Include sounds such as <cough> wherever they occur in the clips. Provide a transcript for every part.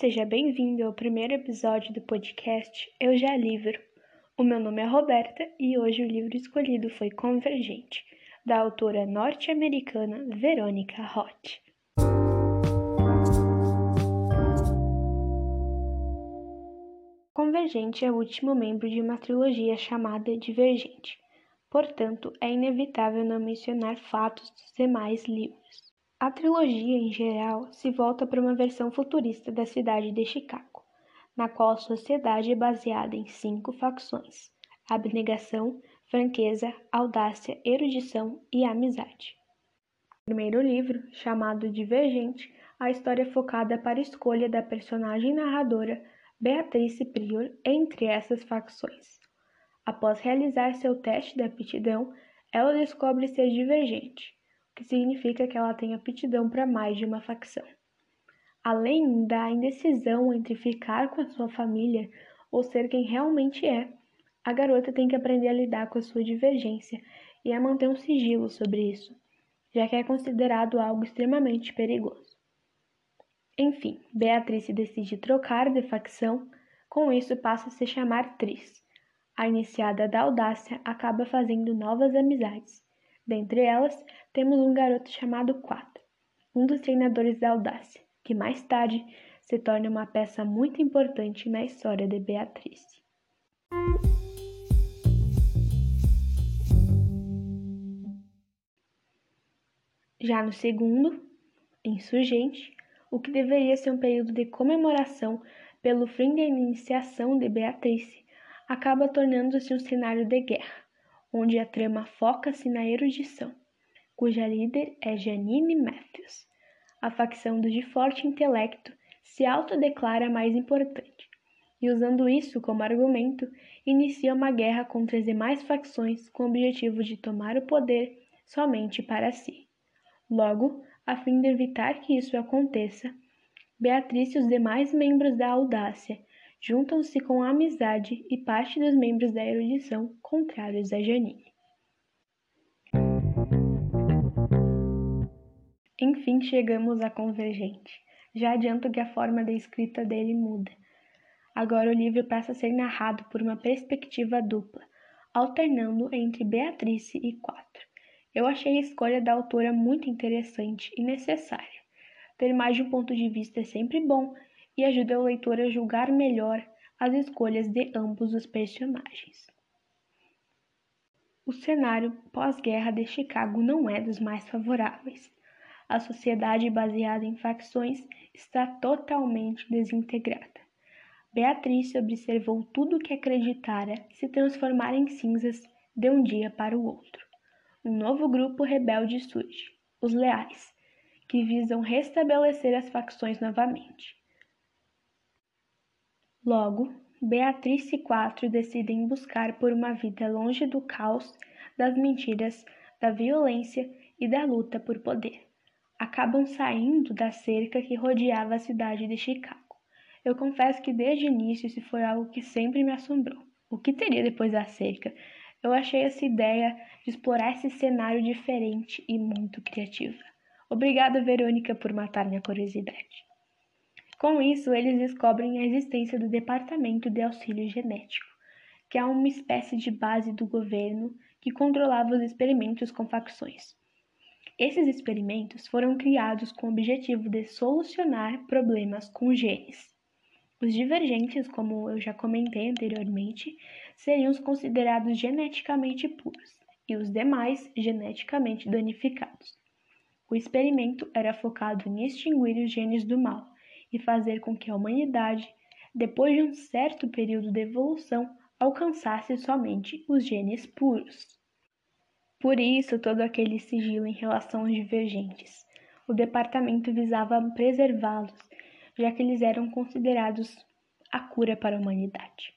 Seja bem-vindo ao primeiro episódio do podcast Eu Já Livro. O meu nome é Roberta e hoje o livro escolhido foi Convergente, da autora norte-americana Verônica Roth. Convergente é o último membro de uma trilogia chamada Divergente, portanto, é inevitável não mencionar fatos dos demais livros. A trilogia, em geral, se volta para uma versão futurista da cidade de Chicago, na qual a sociedade é baseada em cinco facções: abnegação, franqueza, audácia, erudição e amizade. No primeiro livro, chamado Divergente, a história é focada para a escolha da personagem narradora Beatrice Prior entre essas facções. Após realizar seu teste de aptidão, ela descobre ser divergente que significa que ela tem aptidão para mais de uma facção. Além da indecisão entre ficar com a sua família ou ser quem realmente é, a garota tem que aprender a lidar com a sua divergência e a manter um sigilo sobre isso, já que é considerado algo extremamente perigoso. Enfim, Beatrice decide trocar de facção, com isso passa a se chamar Tris. A iniciada da audácia acaba fazendo novas amizades Dentre elas, temos um garoto chamado Quatro, um dos treinadores da audácia, que mais tarde se torna uma peça muito importante na história de Beatrice. Já no segundo, insurgente, o que deveria ser um período de comemoração pelo fim da iniciação de Beatrice, acaba tornando-se um cenário de guerra onde a trama foca-se na erudição, cuja líder é Janine Matthews. A facção do de forte intelecto se autodeclara mais importante, e usando isso como argumento, inicia uma guerra contra as demais facções com o objetivo de tomar o poder somente para si. Logo, a fim de evitar que isso aconteça, Beatriz e os demais membros da Audácia juntam-se com a amizade e parte dos membros da erudição contrários a Janine. Enfim, chegamos a Convergente. Já adianto que a forma da escrita dele muda. Agora o livro passa a ser narrado por uma perspectiva dupla, alternando entre Beatrice e Quatro. Eu achei a escolha da autora muito interessante e necessária. Ter mais de um ponto de vista é sempre bom e ajuda o leitor a julgar melhor as escolhas de ambos os personagens. O cenário pós-guerra de Chicago não é dos mais favoráveis. A sociedade baseada em facções está totalmente desintegrada. Beatriz observou tudo o que acreditara se transformar em cinzas de um dia para o outro. Um novo grupo rebelde surge, os Leais, que visam restabelecer as facções novamente. Logo, Beatriz e Quatro decidem buscar por uma vida longe do caos, das mentiras, da violência e da luta por poder. Acabam saindo da cerca que rodeava a cidade de Chicago. Eu confesso que desde o início isso foi algo que sempre me assombrou. O que teria depois da cerca? Eu achei essa ideia de explorar esse cenário diferente e muito criativa. Obrigada, Verônica, por matar minha curiosidade. Com isso, eles descobrem a existência do Departamento de Auxílio Genético, que é uma espécie de base do governo que controlava os experimentos com facções. Esses experimentos foram criados com o objetivo de solucionar problemas com genes. Os divergentes, como eu já comentei anteriormente, seriam os considerados geneticamente puros e os demais geneticamente danificados. O experimento era focado em extinguir os genes do mal e fazer com que a humanidade, depois de um certo período de evolução, alcançasse somente os genes puros. Por isso, todo aquele sigilo em relação aos divergentes. O departamento visava preservá-los, já que eles eram considerados a cura para a humanidade.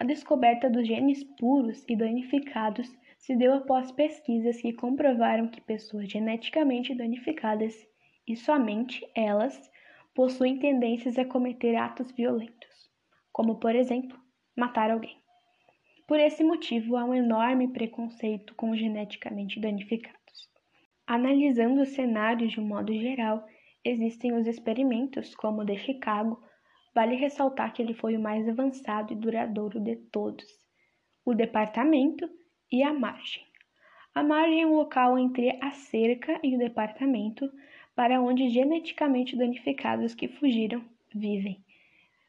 A descoberta dos genes puros e danificados se deu após pesquisas que comprovaram que pessoas geneticamente danificadas, e somente elas, possuem tendências a cometer atos violentos, como, por exemplo, matar alguém. Por esse motivo, há um enorme preconceito com geneticamente danificados. Analisando os cenários de um modo geral, existem os experimentos, como o de Chicago, vale ressaltar que ele foi o mais avançado e duradouro de todos. O departamento e a margem. A margem é um local entre a cerca e o departamento para onde geneticamente danificados que fugiram vivem,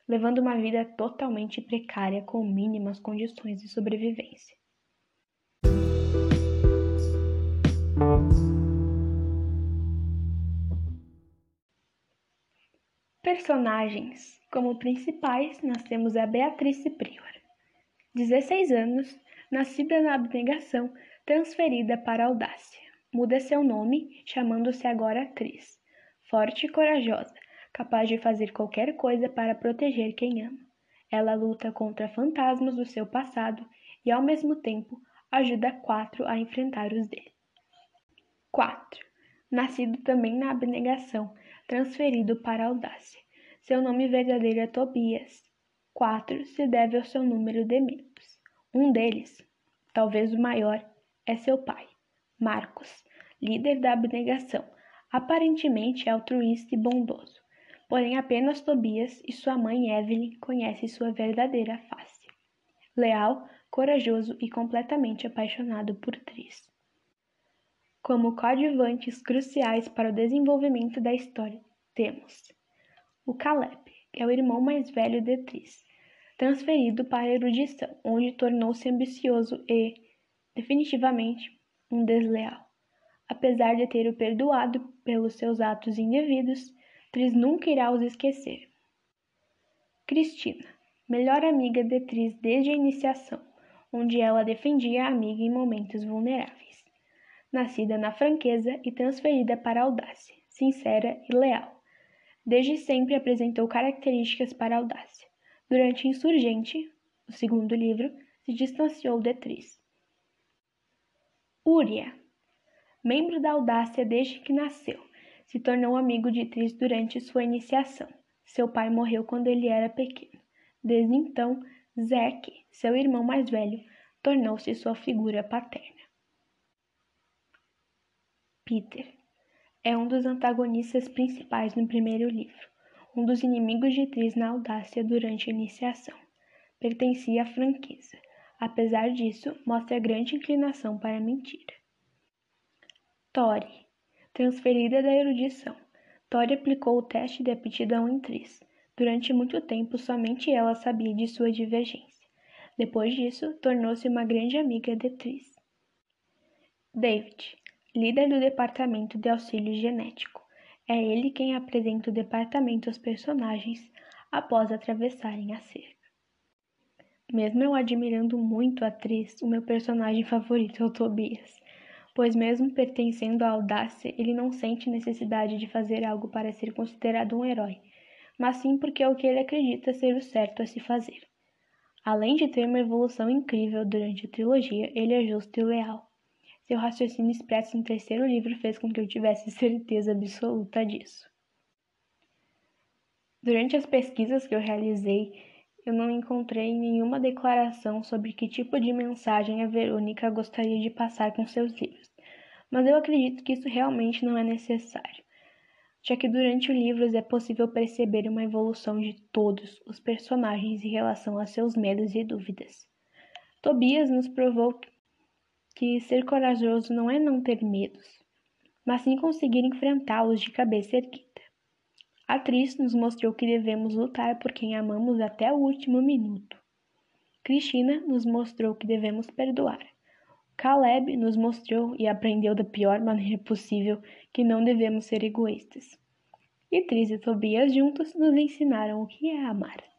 levando uma vida totalmente precária com mínimas condições de sobrevivência. Personagens como principais, nós temos a Beatrice Prior, 16 anos, nascida na abnegação, transferida para a audácia. Muda seu nome, chamando-se agora atriz. Forte e corajosa, capaz de fazer qualquer coisa para proteger quem ama. Ela luta contra fantasmas do seu passado e, ao mesmo tempo, ajuda quatro a enfrentar os dele. 4. Nascido também na abnegação, transferido para a audácia. Seu nome verdadeiro é Tobias. 4. Se deve ao seu número de membros. Um deles, talvez o maior, é seu pai, Marcos, líder da abnegação, aparentemente altruísta e bondoso. Porém, apenas Tobias e sua mãe Evelyn conhecem sua verdadeira face. Leal, corajoso e completamente apaixonado por Tris. Como coadjuvantes cruciais para o desenvolvimento da história, temos o Caleb, que é o irmão mais velho de Tris, transferido para a erudição, onde tornou-se ambicioso e, definitivamente, um desleal. Apesar de ter o perdoado pelos seus atos indevidos, Tris nunca irá os esquecer. Cristina, melhor amiga de Tris desde a iniciação, onde ela defendia a amiga em momentos vulneráveis. Nascida na franqueza e transferida para a audácia, sincera e leal desde sempre apresentou características para a audácia. Durante Insurgente, o segundo livro, se distanciou de Tris. Úria, membro da audácia desde que nasceu, se tornou amigo de Tris durante sua iniciação. Seu pai morreu quando ele era pequeno. Desde então, Zeke, seu irmão mais velho, tornou-se sua figura paterna. Peter, é um dos antagonistas principais no primeiro livro, um dos inimigos de Tris na audácia durante a iniciação. Pertencia à franqueza. Apesar disso, mostra grande inclinação para a mentira. Tori, transferida da erudição. Tori aplicou o teste de aptidão em Tris. Durante muito tempo, somente ela sabia de sua divergência. Depois disso, tornou-se uma grande amiga de Tris. David, líder do Departamento de Auxílio Genético. É ele quem apresenta o departamento aos personagens após atravessarem a cerca. Mesmo eu admirando muito a atriz, o meu personagem favorito é o Tobias, pois, mesmo pertencendo à audácia, ele não sente necessidade de fazer algo para ser considerado um herói, mas sim porque é o que ele acredita ser o certo a se fazer. Além de ter uma evolução incrível durante a trilogia, ele é justo e leal. Seu raciocínio expresso no terceiro livro fez com que eu tivesse certeza absoluta disso. Durante as pesquisas que eu realizei, eu não encontrei nenhuma declaração sobre que tipo de mensagem a Verônica gostaria de passar com seus livros, mas eu acredito que isso realmente não é necessário, já que durante o livro é possível perceber uma evolução de todos os personagens em relação a seus medos e dúvidas. Tobias nos provou que ser corajoso não é não ter medos, mas sim conseguir enfrentá-los de cabeça erguida. A atriz nos mostrou que devemos lutar por quem amamos até o último minuto. Cristina nos mostrou que devemos perdoar. Caleb nos mostrou e aprendeu da pior maneira possível que não devemos ser egoístas. E Tris e Tobias juntos nos ensinaram o que é amar.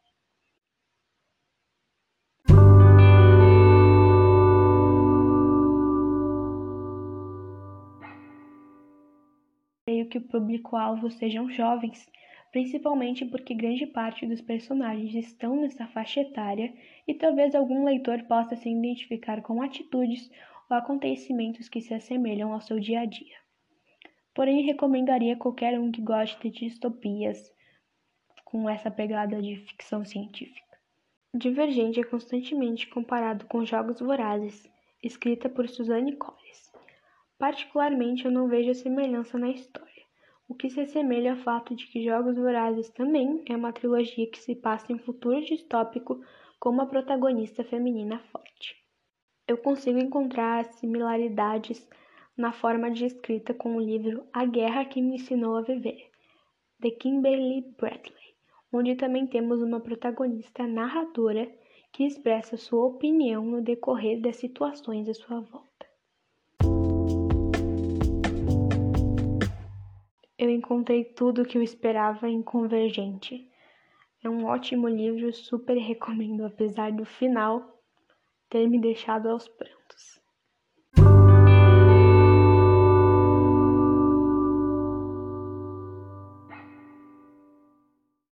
Creio que o público-alvo sejam jovens, principalmente porque grande parte dos personagens estão nessa faixa etária e talvez algum leitor possa se identificar com atitudes ou acontecimentos que se assemelham ao seu dia a dia. Porém, recomendaria qualquer um que goste de distopias com essa pegada de ficção científica. Divergente é constantemente comparado com Jogos Vorazes, escrita por Suzanne Collins. Particularmente, eu não vejo semelhança na história. o que se assemelha ao fato de que Jogos Vorazes também é uma trilogia que se passa em futuro distópico com uma protagonista feminina forte. Eu consigo encontrar similaridades na forma de escrita com o livro A Guerra que Me Ensinou a Viver, de Kimberly Bradley, onde também temos uma protagonista narradora que expressa sua opinião no decorrer das situações à sua volta. Eu encontrei tudo o que eu esperava em Convergente. É um ótimo livro, super <laughs> recomendo, apesar do final ter me deixado aos prantos.